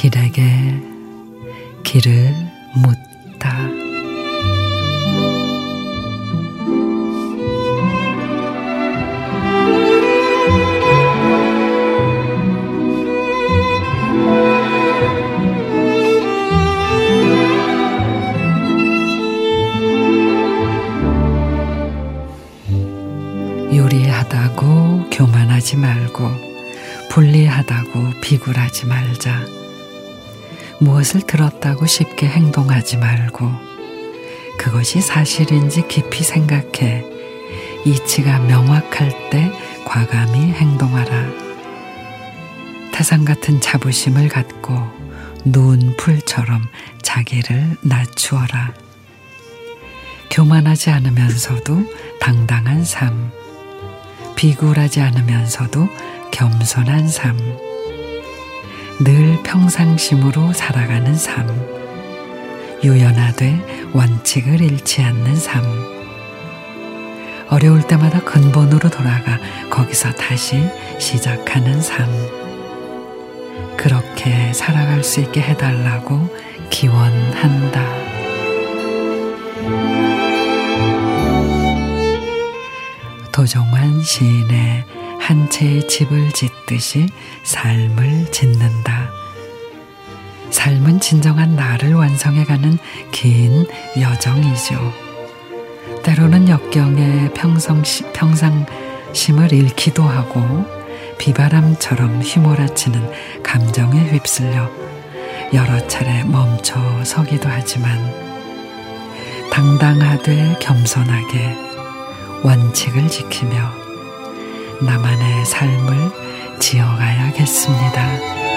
길에게 길을 묻다. 요리하다고 교만하지 말고 불리하다고 비굴하지 말자. 무엇을 들었다고 쉽게 행동하지 말고 그것이 사실인지 깊이 생각해 이치가 명확할 때 과감히 행동하라. 태산 같은 자부심을 갖고 누운 풀처럼 자기를 낮추어라. 교만하지 않으면서도 당당한 삶. 비굴하지 않으면서도 겸손한 삶. 늘 평상심으로 살아가는 삶. 유연하되 원칙을 잃지 않는 삶. 어려울 때마다 근본으로 돌아가 거기서 다시 시작하는 삶. 그렇게 살아갈 수 있게 해달라고 기원한다. 도종환 시인의 한 채의 집을 짓듯이 삶을 짓는다. 삶은 진정한 나를 완성해가는 긴 여정이죠. 때로는 역경에 평성시, 평상심을 잃기도 하고 비바람처럼 휘몰아치는 감정에 휩쓸려 여러 차례 멈춰 서기도 하지만 당당하되 겸손하게 원칙을 지키며 나만의 삶을 지어가야겠습니다.